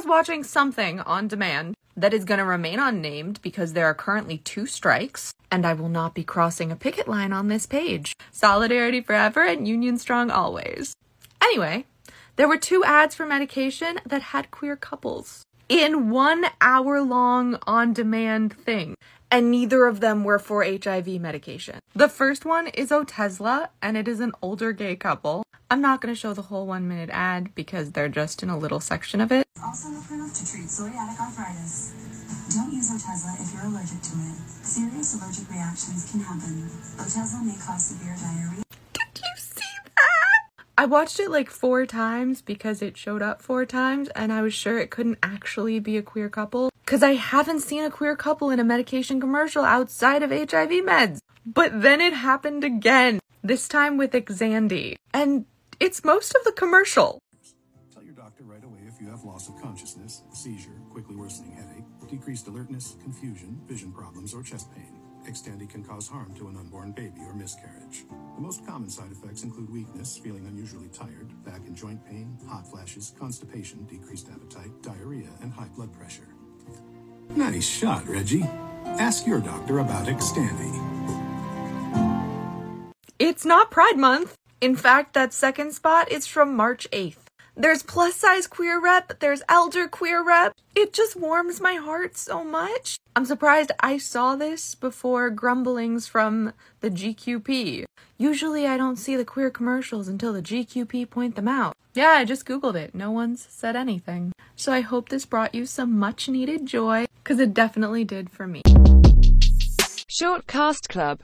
was watching something on demand that is going to remain unnamed because there are currently two strikes, and I will not be crossing a picket line on this page. Solidarity forever and Union strong always. Anyway, there were two ads for medication that had queer couples in one hour long on demand thing. And neither of them were for HIV medication. The first one is Otezla, and it is an older gay couple. I'm not going to show the whole one minute ad because they're just in a little section of it. Also approved to treat psoriatic arthritis. Don't use Otezla if you're allergic to it. Serious allergic reactions can happen. Otezla may cause severe diarrhea. Did you see that? I watched it like four times because it showed up four times, and I was sure it couldn't actually be a queer couple because I haven't seen a queer couple in a medication commercial outside of HIV meds. But then it happened again, this time with Xtandi. And it's most of the commercial. Tell your doctor right away if you have loss of consciousness, seizure, quickly worsening headache, decreased alertness, confusion, vision problems, or chest pain. Xtandi can cause harm to an unborn baby or miscarriage. The most common side effects include weakness, feeling unusually tired, back and joint pain, hot flashes, constipation, decreased appetite, diarrhea, and high blood pressure. Nice shot, Reggie. Ask your doctor about Xtandi. It's not Pride Month. In fact, that second spot is from March 8th. There's plus size queer rep, there's elder queer rep. It just warms my heart so much. I'm surprised I saw this before grumblings from the GQP. Usually I don't see the queer commercials until the GQP point them out. Yeah, I just googled it. No one's said anything. So I hope this brought you some much needed joy, because it definitely did for me. Short Cast Club